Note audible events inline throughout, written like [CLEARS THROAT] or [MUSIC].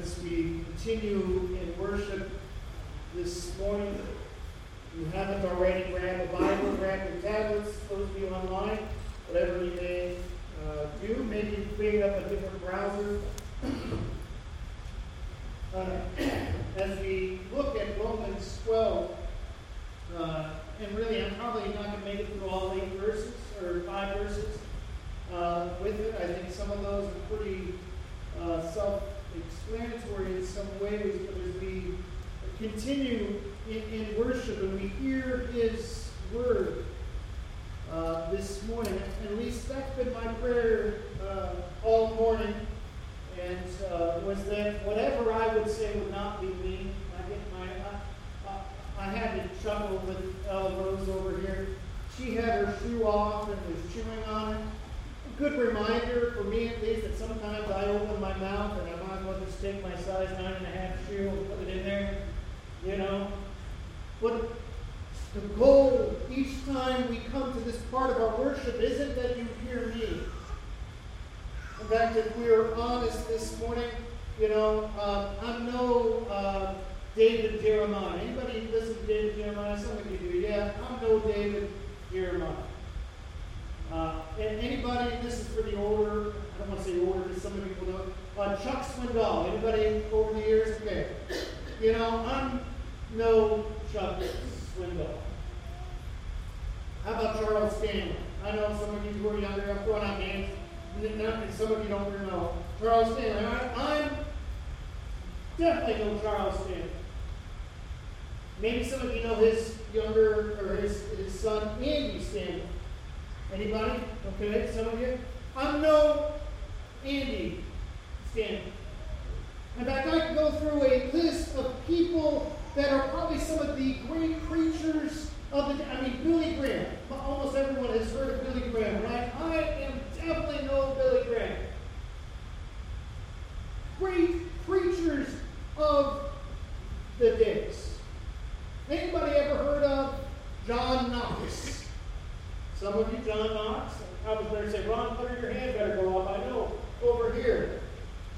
as we continue in worship this morning. If you haven't already, grab a Bible, grab your tablets, those of you online, whatever you may uh, do. Maybe bring up a different browser. Uh, [CLEARS THROAT] as we look at Romans 12, uh, and really I'm probably not going to make it through all eight verses or five verses uh, with it. I think some of those are pretty uh, self-explanatory in some ways, but as we continue in, in worship and we hear His word uh, this morning, at least that's been my prayer uh, all morning, and uh, was that whatever I would say would not be me. I my I, I, had to chuckle with Rose over here. She had her shoe off and was chewing on it A good reminder for me at least that sometimes I open my mouth and I as well just take my size nine and a half shoe and put it in there, you know. But the goal each time we come to this part of our worship isn't that you hear me. In fact, if we are honest this morning, you know, uh, I'm no uh, David Jeremiah. Anybody listen to David Jeremiah? Some of you do. Yeah, I'm no David Jeremiah. Uh, and anybody, this is for the older, I don't want to say older because some people know. Uh, Chuck Swindoll, anybody over the years? Okay. You know, I'm no Chuck Swindoll. How about Charles Stanley? I know some of you who are younger, I'm throwing out names, some of you don't know. Charles Stanley. I, I'm definitely no Charles Stanley. Maybe some of you know his younger, or his, his son, Andy Stanley. Anybody? Okay, some of you. I'm no Andy In fact, I could go through a list of people that are probably some of the great preachers of the. I mean, Billy Graham. Almost everyone has heard of Billy Graham, right? I am definitely no Billy Graham. Great preachers of the days. Anybody ever heard of John Knox? Some of you, John Knox, I was there to say, Ron, put your hand better go up. I know, over here.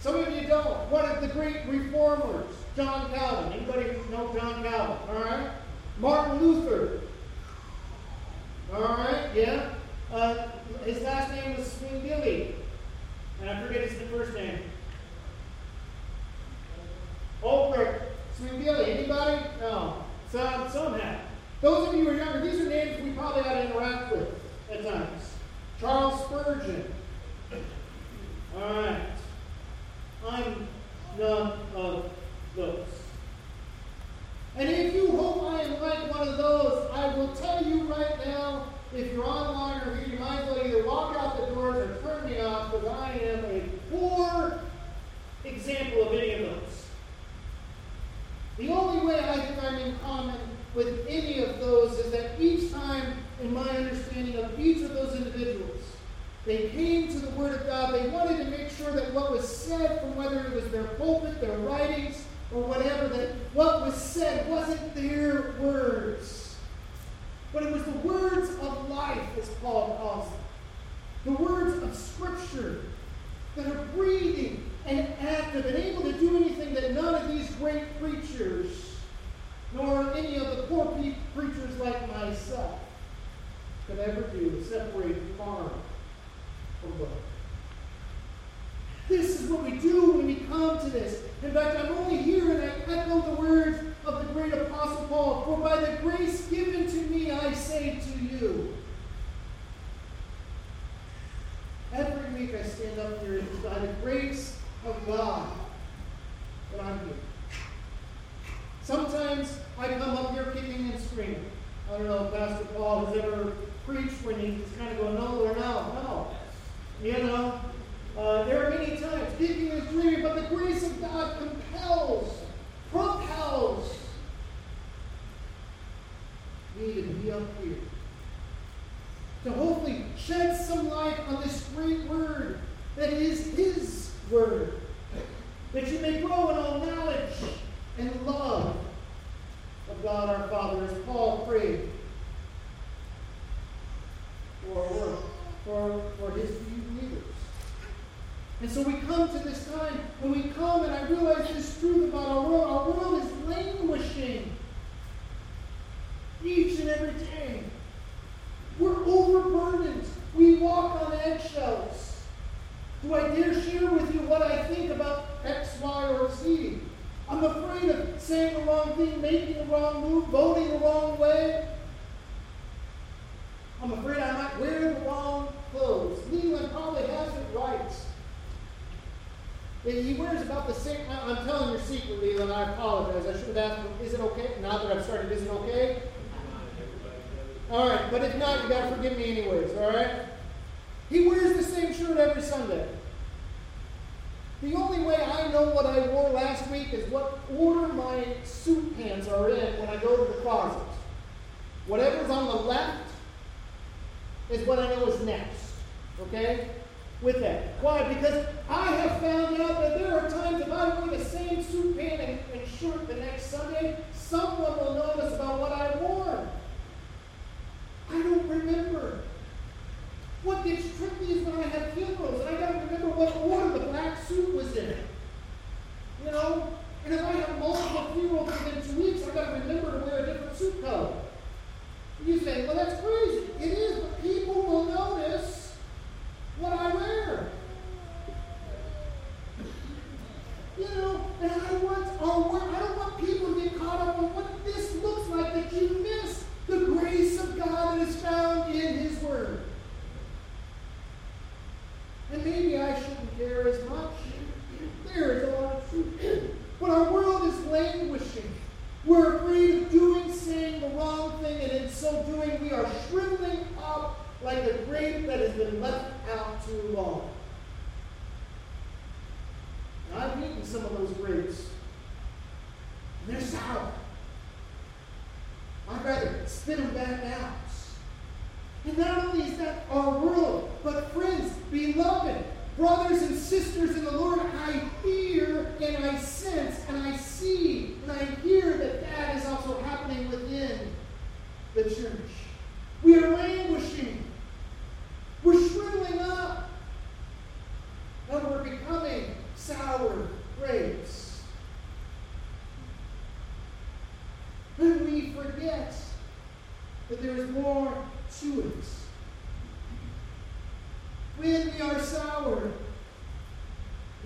Some of you don't. One of the great reformers, John Calvin. Anybody know John Calvin? All right. Martin Luther. All right, yeah. Uh, his last name was Zwingli. And I forget his first name. Ulrich Zwingli. Anybody? No. Some, some have. Those of you who are younger, these are names we probably ought to interact with at times. Charles Spurgeon. All right. I'm none of uh, those. And if you hope I am like one of those, I will tell you right now, if you're online or here, you might as well either walk out the doors or turn me off because I am a poor example of any of those. The only way I think I'm in common with any of those is that each time, in my understanding of each of those individuals, they came to the Word of God. They wanted to make sure that what was said, from whether it was their pulpit, their writings, or whatever, that what was said wasn't their words, but it was the words of life, as Paul calls them. The words of Scripture that are breathing and active and able to do anything that none of these great preachers nor any of the poor preachers like myself could ever do separate farm from book. This is what we do when we come to this. In fact, I'm only here and I echo the words of the great Apostle Paul For by the grace given to me, I say to you. Every week I stand up here and by the grace of God that I'm here. Sometimes I come up here kicking and screaming. I don't know if Pastor Paul has ever preached when he's kind of going, no or no, no. You know, uh, there are many times kicking and screaming, but the grace of God compels, propels me to be up here. To hopefully shed some light on this great word that is His word. That you may grow in all knowledge and love of God our Father, as Paul prayed for, for, for his believers. And so we come to this time, when we come, and I realize wrong thing, making the wrong move, voting the wrong way. I'm afraid I might wear the wrong clothes. Leland probably has it right. He wears about the same. I'm telling your secret, Leland. I apologize. I should have asked him, is it okay? Now that I've started, is it okay? All right, but if not, you got to forgive me anyways, all right? He wears the same shirt every Sunday. The only way I know what I wore last week is what order my suit pants are in when I go to the closet. Whatever's on the left next. Okay? With that. Why? Because I have found out that there are times if I wear the same suit pant and, and shirt the next Sunday, someone will notice about what I wore. I don't remember. What gets tricky is when I have funerals, and I got to remember what order the black suit was in. You know? And if I have multiple funerals within two weeks, I got to remember to wear a different suit color. You say, well, that's crazy. It is, but people will notice what I wear. You know, and I want, or I don't want people to get caught up on what this looks like that you miss the grace of God that is found in His Word. And maybe I shouldn't care as much. There is a lot of truth. But our world is languishing. We're afraid of doing, saying the wrong thing, and in so doing, we are shriveling up like a grape that has been left out too long. Now, I've eaten some of those grapes, and they're sour. I'd rather spit them back out. And not only is that our world, but friends, beloved, brothers and sisters in the Lord, I hear and I sense and I see and I hear that also happening within the church. We are languishing. We're shriveling up. And we're becoming sour grapes. And we forget that there is more to it. When we are sour,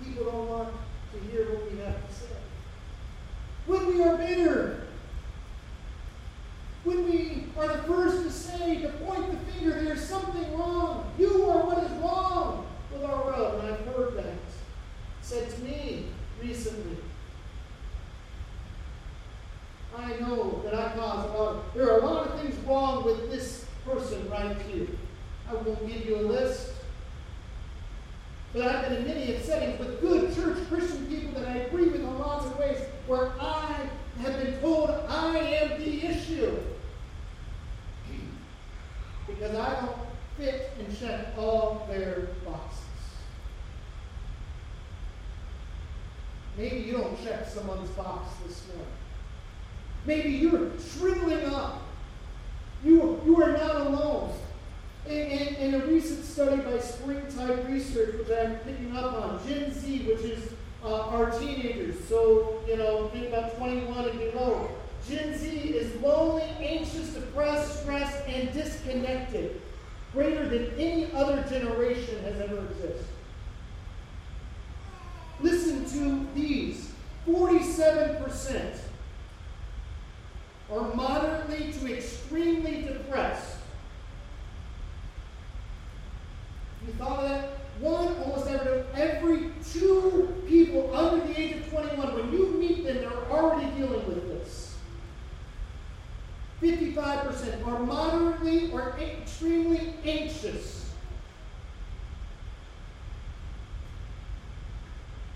people don't want to hear what we have to say. When we are bitter, when we are the first to say, to point the finger, there's something wrong. You are what is wrong with our world. And I've heard that said to me recently. I know that I cause a lot of, there are a lot of things wrong with this person right here. I won't give you a list. But I've been in many settings with good church Christian people that I agree with in lots of ways where I have been told I am the issue. Because I don't fit and check all their boxes. Maybe you don't check someone's box this morning. Maybe you're shriveling up you, you are not alone. In, in, in, a recent study by Springtide Research, which I'm picking up on, Gen Z, which is uh, our teenagers, so, you know, think about 21 and below. Gen Z is lonely, anxious, depressed, stressed, and disconnected, greater than any other generation has ever existed. Listen to these 47% are moderately to extremely depressed. You thought of that? One, almost every, every two people under the age of 21, when you meet them, they're already dealing with this. 55% are moderately or extremely anxious.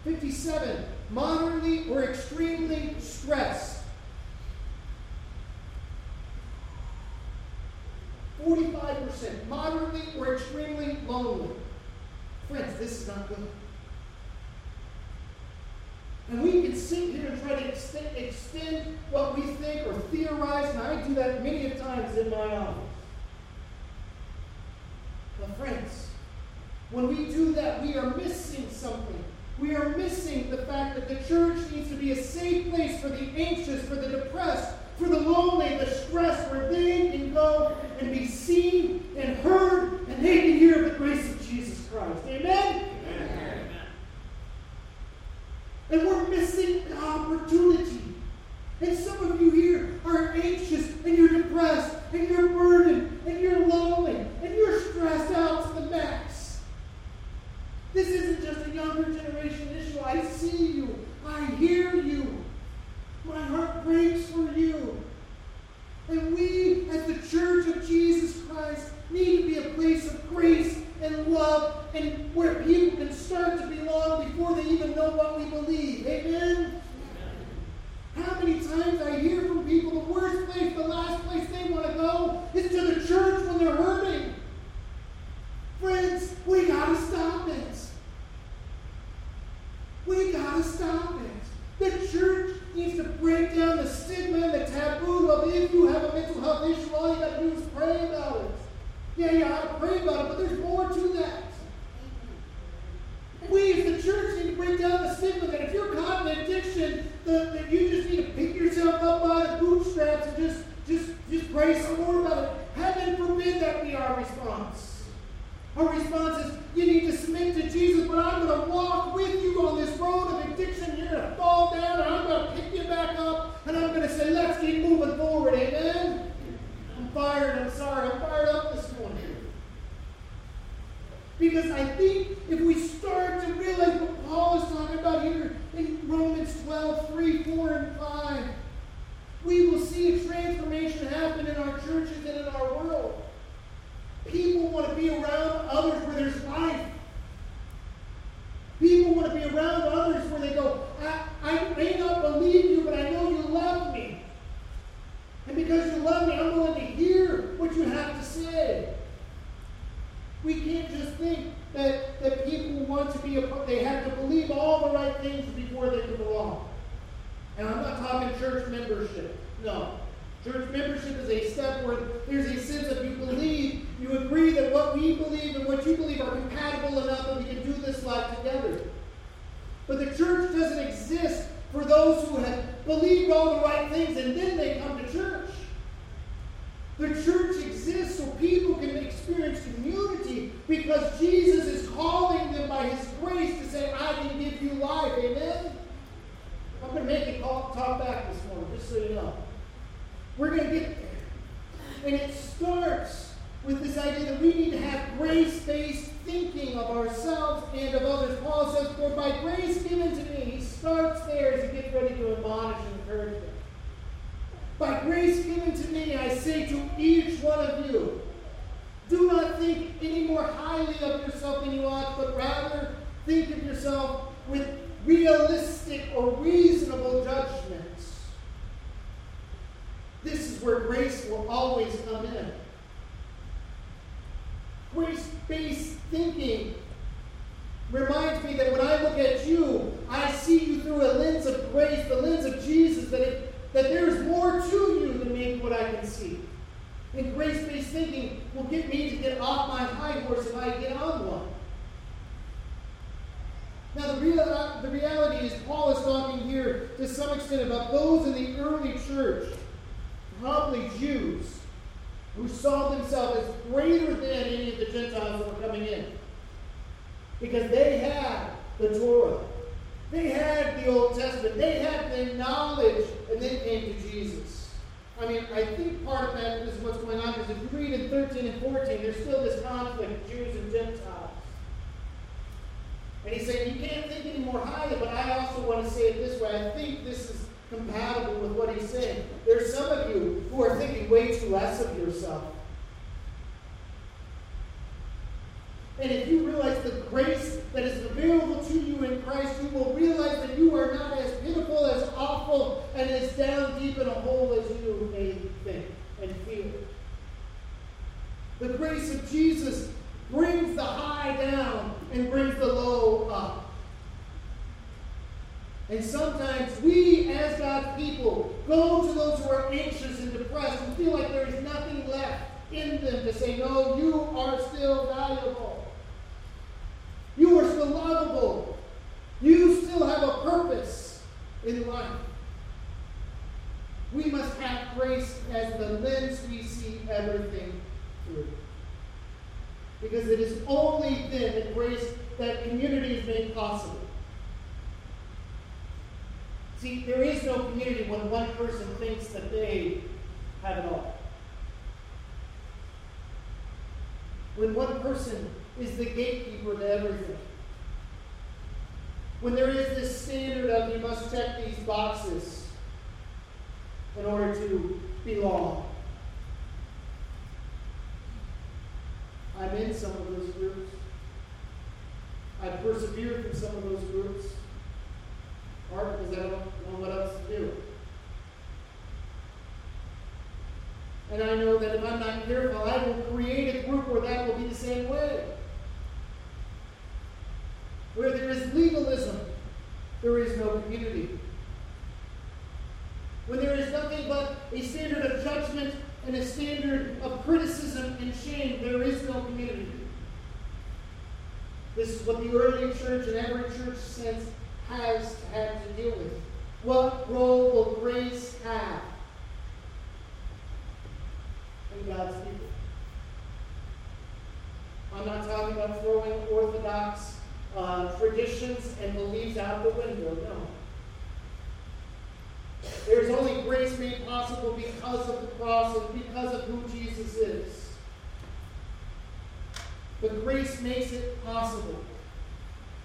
57, moderately or extremely stressed. 45% moderately or extremely lonely. Friends, this is not good. And we can sit here and try to extend, extend what we think or theorize, and I do that many a times in my office. But friends, when we do that, we are missing something. Missing the fact that the church needs to be a safe place for the anxious, for the depressed, for the lonely, the stressed, where they can go and be seen and heard, and they can hear the grace of Jesus Christ. Amen? Amen. And we're missing the opportunity And some of you here are anxious and you're depressed and you're burdened and you're lonely and you're stressed out to the max. This isn't just a younger generation issue. I see you. I hear you. My heart breaks for you. And we, as the church of Jesus Christ, need to be a place of grace and love and where people can start to belong before they even know what we believe. Amen? How many times I hear from people the worst place, the last place they want to go is to the church when they're hurting. Friends, we got to stop it. We got to stop it. The church needs to break down the stigma and the taboo of if you have a mental health issue, all you got to do is pray about it. Yeah, yeah, I pray about it, but there's more to that. We as the church need to break down the stigma that if you're caught in addiction, that you just need to pick yourself up by the bootstraps and just, just, just pray some more about it. Heaven forbid that be our response. Our response is, you need to submit to Jesus, but I'm going to walk with you on this road of addiction. You're going to fall down, and I'm going to pick you back up, and I'm going to say, let's keep moving forward. Amen? Fired. I'm sorry. I'm fired up this morning. Because I think if we start to realize what Paul is talking about here in Romans 12, 3, 4, and 5, we will see a transformation happen in our churches and in our world. People want to be around others where there's life. People want to be around others where they go, I, I may not believe you, but I know you love me. And because you love me, I'm willing to hear what you have to say. We can't just think that, that people want to be a they have to believe all the right things before they can belong. And I'm not talking church membership. No. Church membership is a step where there's a sense of you believe, you agree that what we believe and what you believe are compatible enough that we can do this life together. But the church doesn't exist for those who have believed all the right things and then they come to church. The church exists so people can experience community because Jesus is calling them by his grace to say, I can give you life. Amen? I'm going to make it talk back this morning, just so you know. We're going to get there. And it starts with this idea that we need to have grace based thinking of ourselves and of others. Paul says, For by grace given to me, he starts there as he gets ready to admonish and encourage them. By grace given to me, I say to each one of you, do not think any more highly of yourself than you ought, but rather think of yourself with realistic or reasonable judgments. This is where grace will always come in. Grace based thinking reminds me that when I look at you, I see you through a lens of grace, the lens of Jesus, that it that there's more to you than maybe And grace based thinking will get me to get off my high horse if I get on one. Now, the, real, the reality is, Paul is talking here to some extent about those in the early church, probably Jews, who saw themselves as greater than any of the Gentiles that were coming in. Because they had the Torah. They had the Old Testament. They had the knowledge, and they came to Jesus. I mean, I think part of that is what's going on because if you read in 13 and 14, there's still this conflict, of Jews and Gentiles. And he's saying, you can't think any more highly, but I also want to say it this way. I think this is compatible with what he's saying. There's some of you who are thinking way too less of yourself. And if you realize the grace that is available to you in Christ, you will realize that you are not as pitiful, as awful, and as down deep in a hole as you may think and feel. The grace of Jesus brings the high down and brings the low up. And sometimes we, as God's people, go to those who are anxious and depressed and feel like there is nothing left in them to say, No, you are still valuable. You are still lovable. You still have a purpose in life. We must have grace as the lens we see everything through. Because it is only then that grace, that community is made possible. See, there is no when one person thinks that they have it all. When one person is the gatekeeper to everything. When there is this standard of you must check these boxes in order to belong. I'm in some of those groups. I've persevered through some of those groups. Part because I don't know what else to do. And I know that if I'm not careful, I will create a group where that will be the same way. Where there is legalism, there is no community. When there is nothing but a standard of judgment and a standard of criticism and shame, there is no community. This is what the early church and every church since has had to deal with. What role will grace have in God's people? I'm not talking about throwing orthodox uh, traditions and beliefs out the window, no. There is only grace made possible because of the cross and because of who Jesus is. But grace makes it possible.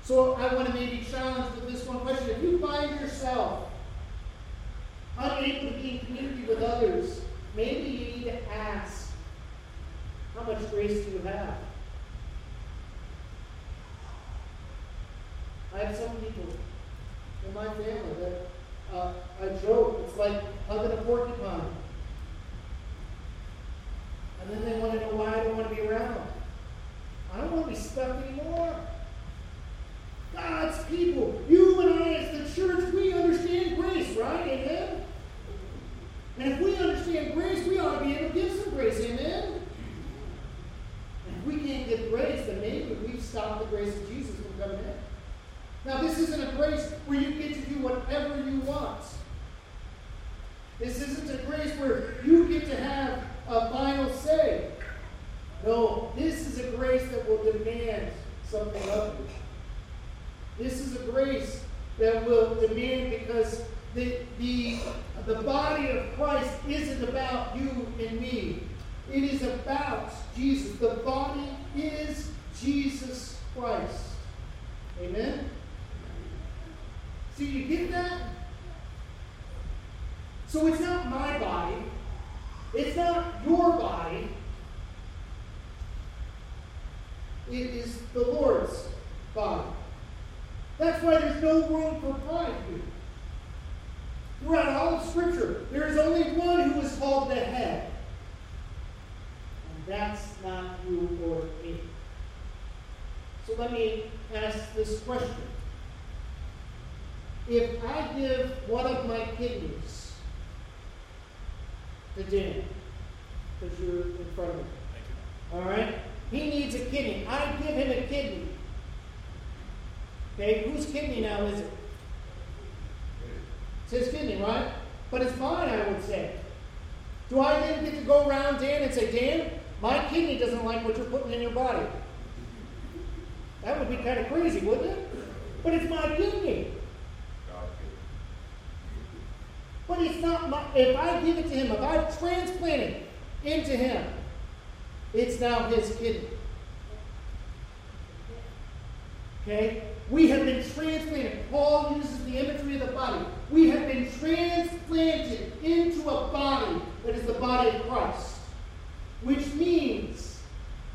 So I want to maybe challenge with this one question. If you find yourself unable to be in community with others, maybe you need to ask, how much grace do you have? I have some people in my family that uh, I joke, it's like hugging a porcupine. And then they want to know why I don't want to be around them. I don't want to be stuck anymore. God's people, you and I as the church, we understand grace, right? Amen? And if we understand grace, we ought to be able to give some grace. Amen? And if we can't give grace, then maybe we've stopped the grace of Jesus from coming in. Now, this isn't a grace where you get to do whatever you want. This isn't a grace where you get to have a final say. No, this is a grace that will demand something of you. This is a grace that will demand because the, the, the body of Christ isn't about you and me. It is about Jesus. The body is Jesus Christ. Amen? See, you get that? So it's not my body. It's not your body. It is the Lord's body. That's why there's no room for pride here. Throughout all of Scripture, there is only one who is called the head. And that's not you or me. So let me ask this question. If I give one of my kidneys to Dan, because you're in front of me, all right? He needs a kidney. I give him a kidney. Okay, whose kidney now is it? It's his kidney, right? But it's mine, I would say. Do I then get to go around Dan and say, Dan, my kidney doesn't like what you're putting in your body? That would be kind of crazy, wouldn't it? But it's my kidney. But it's not my, if I give it to him, if I transplant it into him, it's now his kidney. Okay? We have been transplanted. Paul uses the imagery of the body. We have been transplanted into a body that is the body of Christ. Which means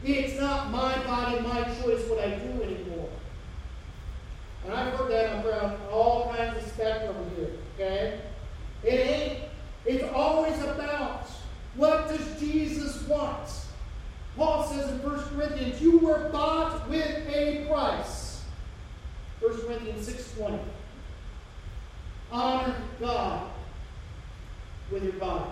it's not my body, my choice what I do anymore. And I've heard that around all kinds of spectrum here. Okay? It ain't. It's always about what does Jesus want? Paul says in 1 Corinthians, you were bought with a price. 1 Corinthians 6.20. Honor God with your body.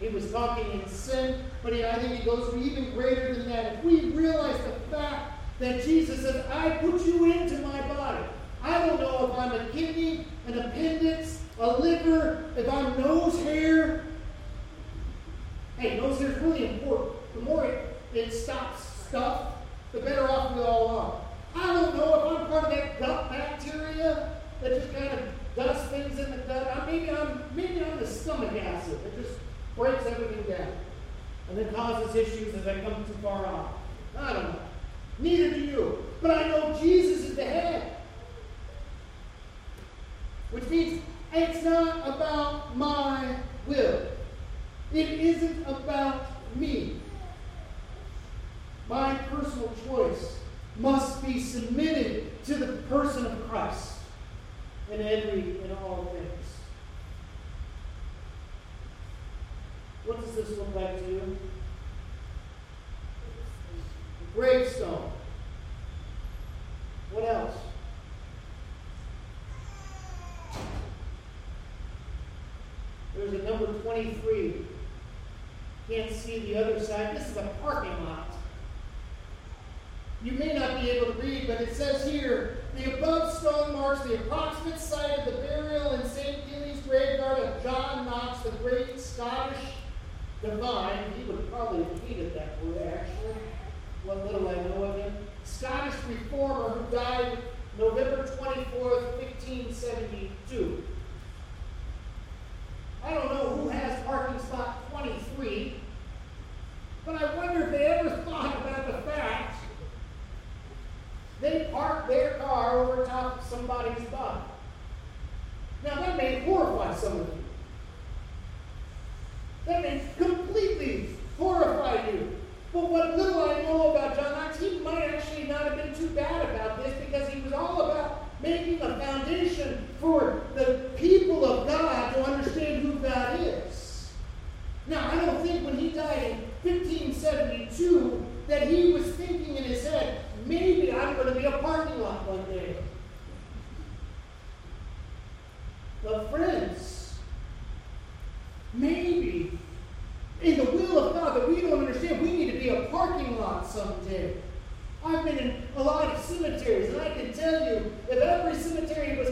He was talking in sin, but I think he goes even greater than that. If we realize the fact that Jesus said, I put you into my body. I don't know if I'm a kidney, an appendix, a liver, if I'm nose hair. Hey, nose hair is really important. The more it it stops stuff, the better off we all are. I don't know if I'm part of that gut bacteria that just kind of does things in the gut. Maybe I'm maybe I'm the stomach acid that just breaks everything down and then causes issues as I come too far off. I don't know. Neither do you. But I know Jesus is the head. Which means it's not about my will. It isn't about me. My personal choice must be submitted to the person of Christ in every in all things. What does this look like to you? A gravestone. What else? There's a number 23. Can't see the other side. This is a parking lot. You may not be able to read, but it says here the above stone marks the approximate site of the burial in St. Giles graveyard of John Knox, the great Scottish divine. He would probably have hated that word, actually. What little I know of him. Scottish reformer who died November 24th, 1572. I don't know who has parking spot 23, but I wonder if they ever thought about the fact they parked over top somebody's body. Now that may horrify some of you. That may completely horrify you. But what little I know about John Knox, he might actually not have been too bad about this because he was all about making a foundation for the people of God to understand who God is. Now, I don't think when he died in 1572 that he was thinking in his head, maybe I'm going to be a parking lot one day. But, friends, maybe in the will of God that we don't understand, we need to be a parking lot someday. I've been in a lot of cemeteries, and I can tell you, if every cemetery was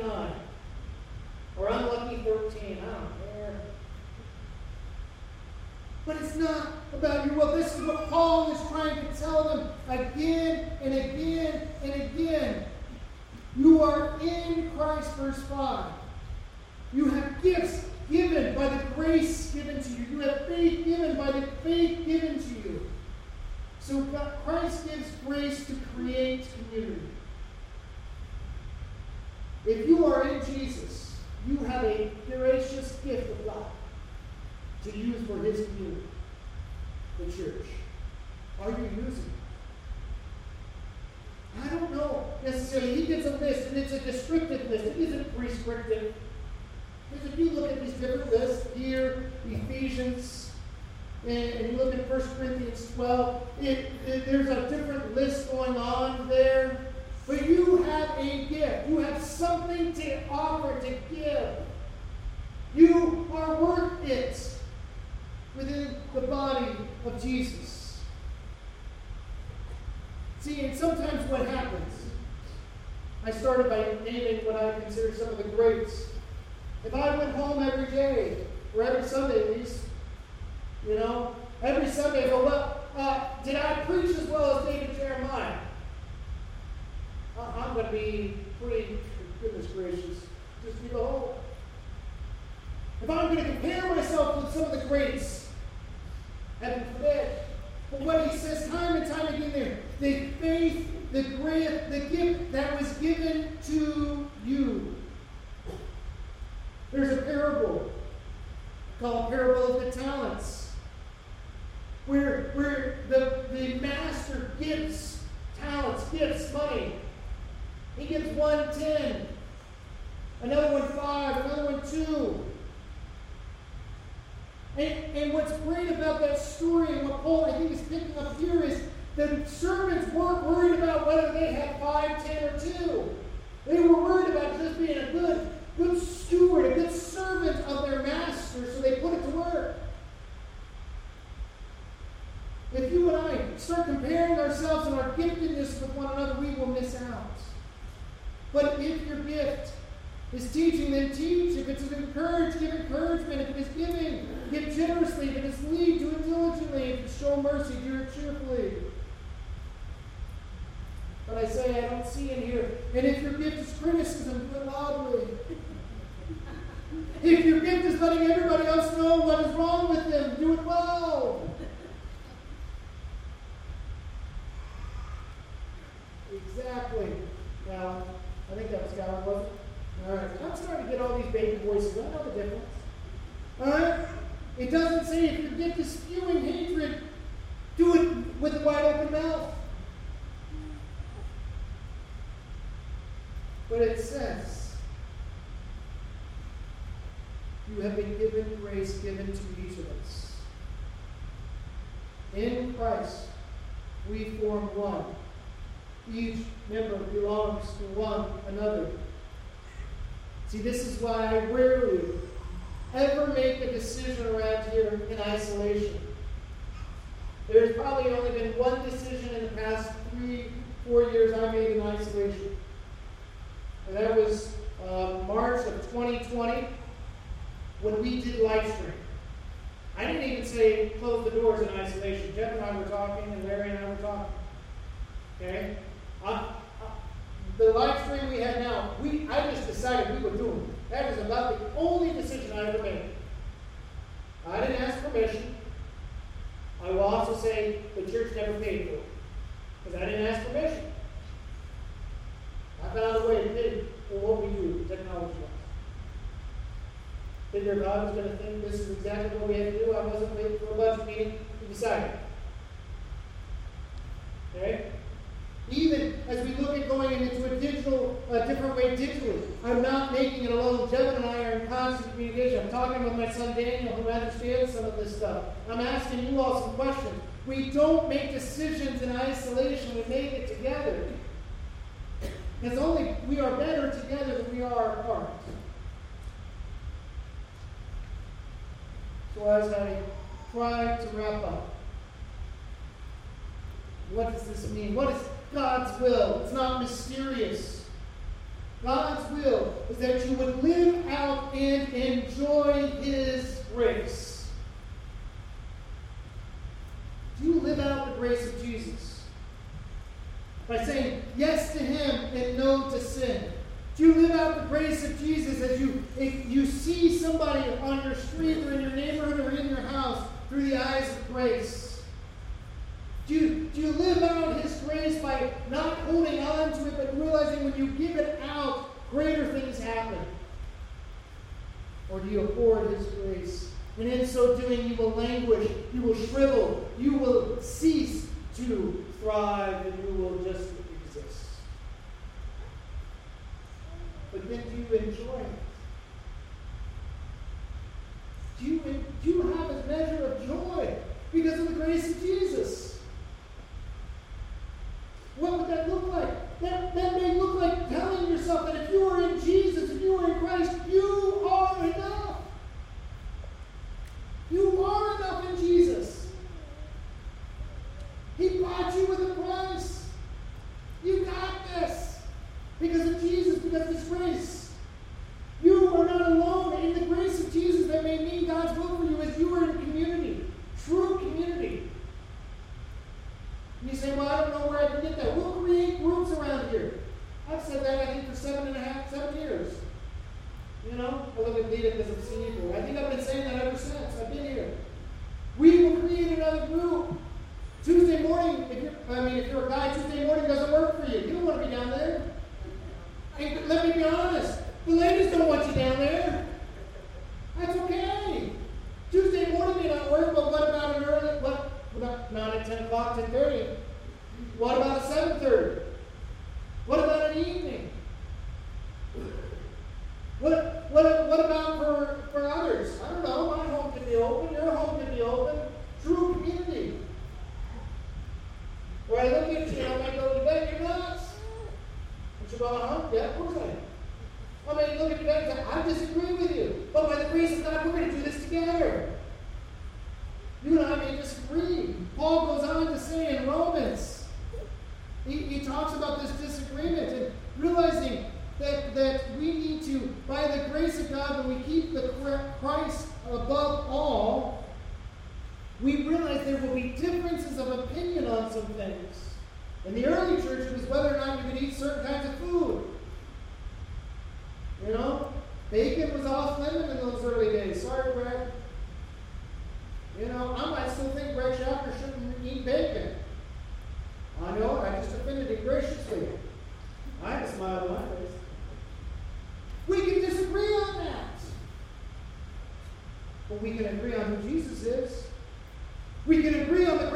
29. Or unlucky fourteen, I don't care. But it's not about your will. This is what Paul is trying to tell them again and again and again. You are in Christ, verse 5. You have gifts given by the grace given to you. You have faith given by the faith given to you. So God, Christ gives grace to create community. If you are in Jesus, you have a gracious gift of God to use for his community, the church. Are you using it? I don't know necessarily. He gives a list, and it's a descriptive list. It isn't prescriptive. Because if you look at these different lists here, Ephesians, and, and you look at 1 Corinthians 12, it, it, there's a different list going on there. But you have a gift. You have something to offer, to give. You are worth it within the body of Jesus. See, and sometimes what happens, I started by naming what I consider some of the greats. If I went home every day, or every Sunday at least, you know, every Sunday well, uh, did I preach as well as David Jeremiah? I'm going to be pretty, goodness gracious, just be the whole. If I'm going to compare myself with some of the greats, heaven forbid. But what he says time and time again there, the faith, the great, the gift that was given to you. There's a parable called Parable of the Talents, where, where the, the master gives talents, gifts, money. He gives one ten, another one five, another one two. And, and what's great about that story and what Paul, I think, is picking up here is the servants weren't worried about whether they had five, ten, or two. They were worried about just being a good, good steward, a good servant of their master, so they put it to work. If you and I start comparing ourselves and our giftedness with one another, we will miss out. But if your gift is teaching, then teach. If it's to encourage, give encouragement. If it is giving, give generously. If it is lead, do it diligently. If it's show mercy, do it cheerfully. But I say I don't see in here. And if your gift is criticism, do it loudly. if your gift is letting everybody else know what is wrong with them, do it well. exactly. Now, I think that was God, wasn't it? All right. I'm starting to get all these baby voices. I know the difference. All right. It doesn't say if your gift is spewing hatred, do it with a wide open mouth. But it says, you have been given grace given to each of us. In Christ, we form one. Each member belongs to one another. See, this is why I rarely ever make a decision around here in isolation. There's probably only been one decision in the past three, four years I made in isolation. And that was uh, March of 2020 when we did live stream. I didn't even say close the doors in isolation. Jeff and I were talking, and Larry and I were talking. Okay? I, the live stream we have now, we I just decided we were doing it. That is about the only decision I ever made. I didn't ask permission. I will also say the church never paid for it. Because I didn't ask permission. I found a way to pay for what we do technology wise. Figured God was going to think this is exactly what we had to do. I wasn't waiting for a budget meeting to decide. Okay? Even as we look at going into a digital, a different way digitally, I'm not making it alone. Jeff and I are in constant communication. I'm talking with my son Daniel, who understands some of this stuff. I'm asking you all some questions. We don't make decisions in isolation, we make it together. It's only we are better together than we are apart. So as I try to wrap up, what does this mean? What is God's will. It's not mysterious. God's will is that you would live out and enjoy His grace. Do you live out the grace of Jesus? By saying yes to Him and no to sin. Do you live out the grace of Jesus as you if you see somebody on your street or in your neighborhood or in your house through the eyes of grace? Do you, do you live out His grace by not holding on to it, but realizing when you give it out, greater things happen? Or do you afford His grace? And in so doing, you will languish, you will shrivel, you will cease to thrive, and you will just exist. But then do you enjoy it? Do you, do you have a measure of joy because of the grace of Jesus?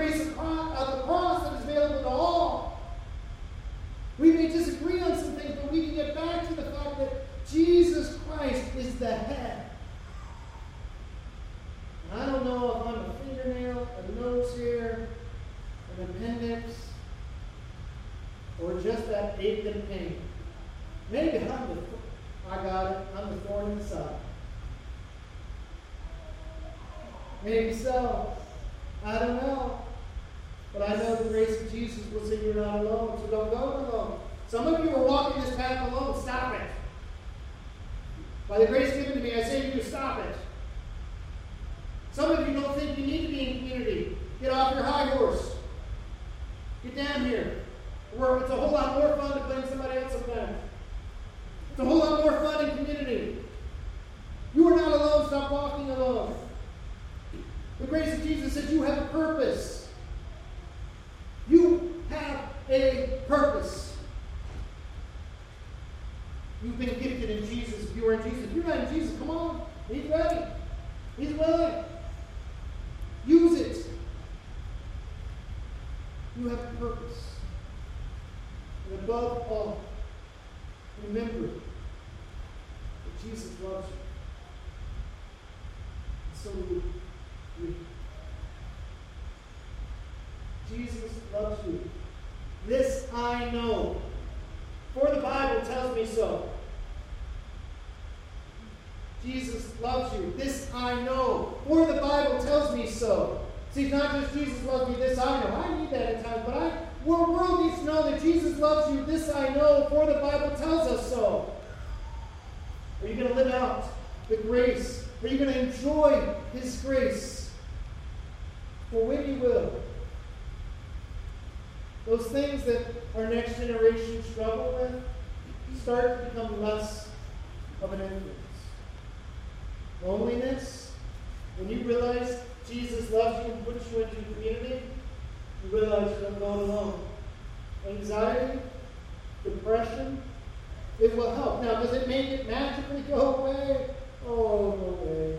Grace of, the cross that is available to all. We may disagree on some things, but we can get back to the fact that Jesus Christ is the head. And I don't know if I'm a fingernail, a nose hair, an appendix, or just that ache and pain. Maybe I'm the, I got it, I'm the thorn in the side. Maybe so. I don't know. But I know the grace of Jesus will say you're not alone, so don't go alone. Some of you are walking this path alone. Stop it. By the grace given to me, I say to you, stop it. Some of you don't think you need to be in community. Get off your high horse. Get down here. Where it's a whole lot more fun to blame somebody else sometimes. It's a whole lot more fun in community. You are not alone. Stop walking alone. The grace of Jesus says you have a purpose. You have a purpose. You've been gifted in Jesus. If you are in Jesus, if you're not in Jesus, come on. He's ready. He's willing. Use it. You have a purpose. And above all, remember that Jesus loves you. And so do we. Jesus loves you. This I know, for the Bible tells me so. Jesus loves you. This I know, for the Bible tells me so. See, it's not just Jesus loves me, this I know. I need that at times, but I, our world needs to know that Jesus loves you. This I know, for the Bible tells us so. Are you going to live out the grace? Are you going to enjoy His grace? For when you will, those things that our next generation struggle with start to become less of an influence. Loneliness, when you realize Jesus loves you and puts you into community, you realize you're going alone. Anxiety, depression, it will help. Now, does it make it magically go away? Oh, no way.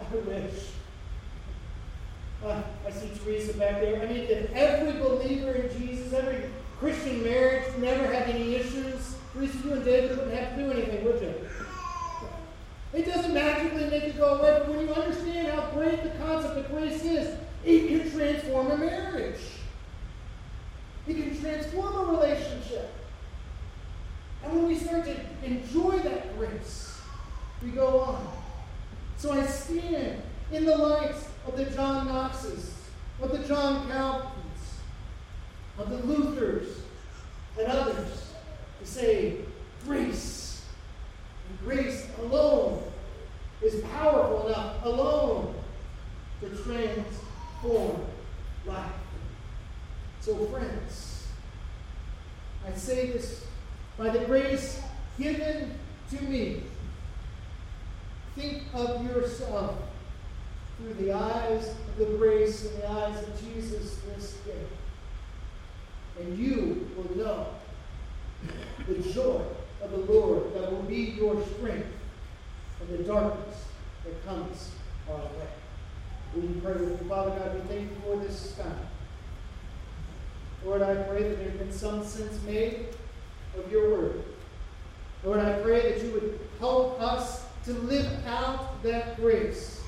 [LAUGHS] I wish. Uh, I see Teresa back there. I mean, if every believer in Jesus, every Christian marriage never had any issues, Teresa, you and David wouldn't have to do anything, would you? It doesn't magically make it go away, but when you understand how great the concept of grace is, it can transform a marriage. It can transform a relationship. And when we start to enjoy that grace, we go on. So I stand in the light of the John Knoxes, of the John Calvins, of the Luthers, and others to say, grace, and grace alone is powerful enough alone to transform life. So, friends, I say this by the grace given to me. Think of yourself through the eyes of the grace and the eyes of Jesus this day. And you will know the joy of the Lord that will be your strength in the darkness that comes. Will you pray with me? Father God, we thank you for this time. Lord, I pray that there has been some sense made of your word. Lord, I pray that you would help us to live out that grace.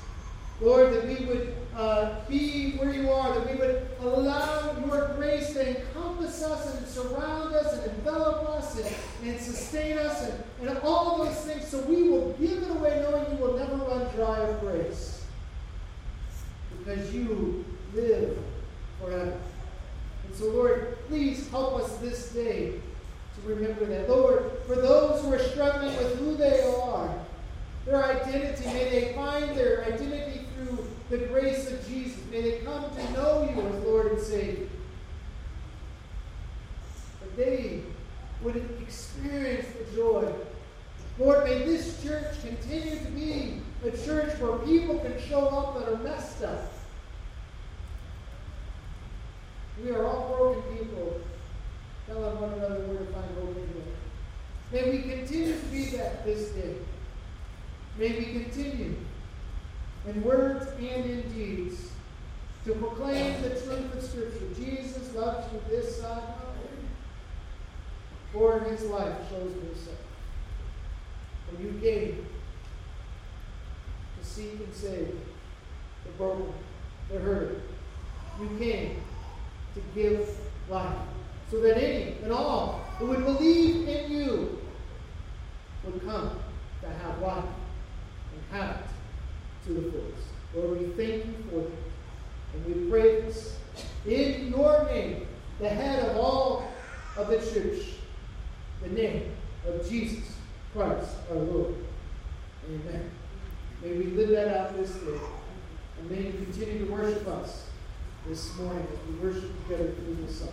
Lord, that we would uh, be where you are, that we would allow your grace to encompass us and surround us and envelop us and, and sustain us and, and all those things so we will give it away knowing you will never run dry of grace. Because you live forever. And so, Lord, please help us this day to remember that. Lord, for those who are struggling with who they are, their identity, may they find their identity through the grace of Jesus. May they come to know you as Lord and Savior. That they would experience the joy. Lord, may this church continue to be a church where people can show up that are messed up. We are all broken people telling one another where to find hope in you. May we continue to be that this day. May we continue in words and in deeds to proclaim the truth of Scripture. Jesus loves you this side of heaven for his life shows me so. And you came to seek and save the broken, the hurt. You came to give life so that any and all who would believe in you would come to have life and have it to the fullest. Lord, we thank you for that. And we pray this in your name, the head of all of the church, the name of Jesus Christ our Lord. Amen. May we live that out this day. And may you continue to worship us this morning as we worship together through this song.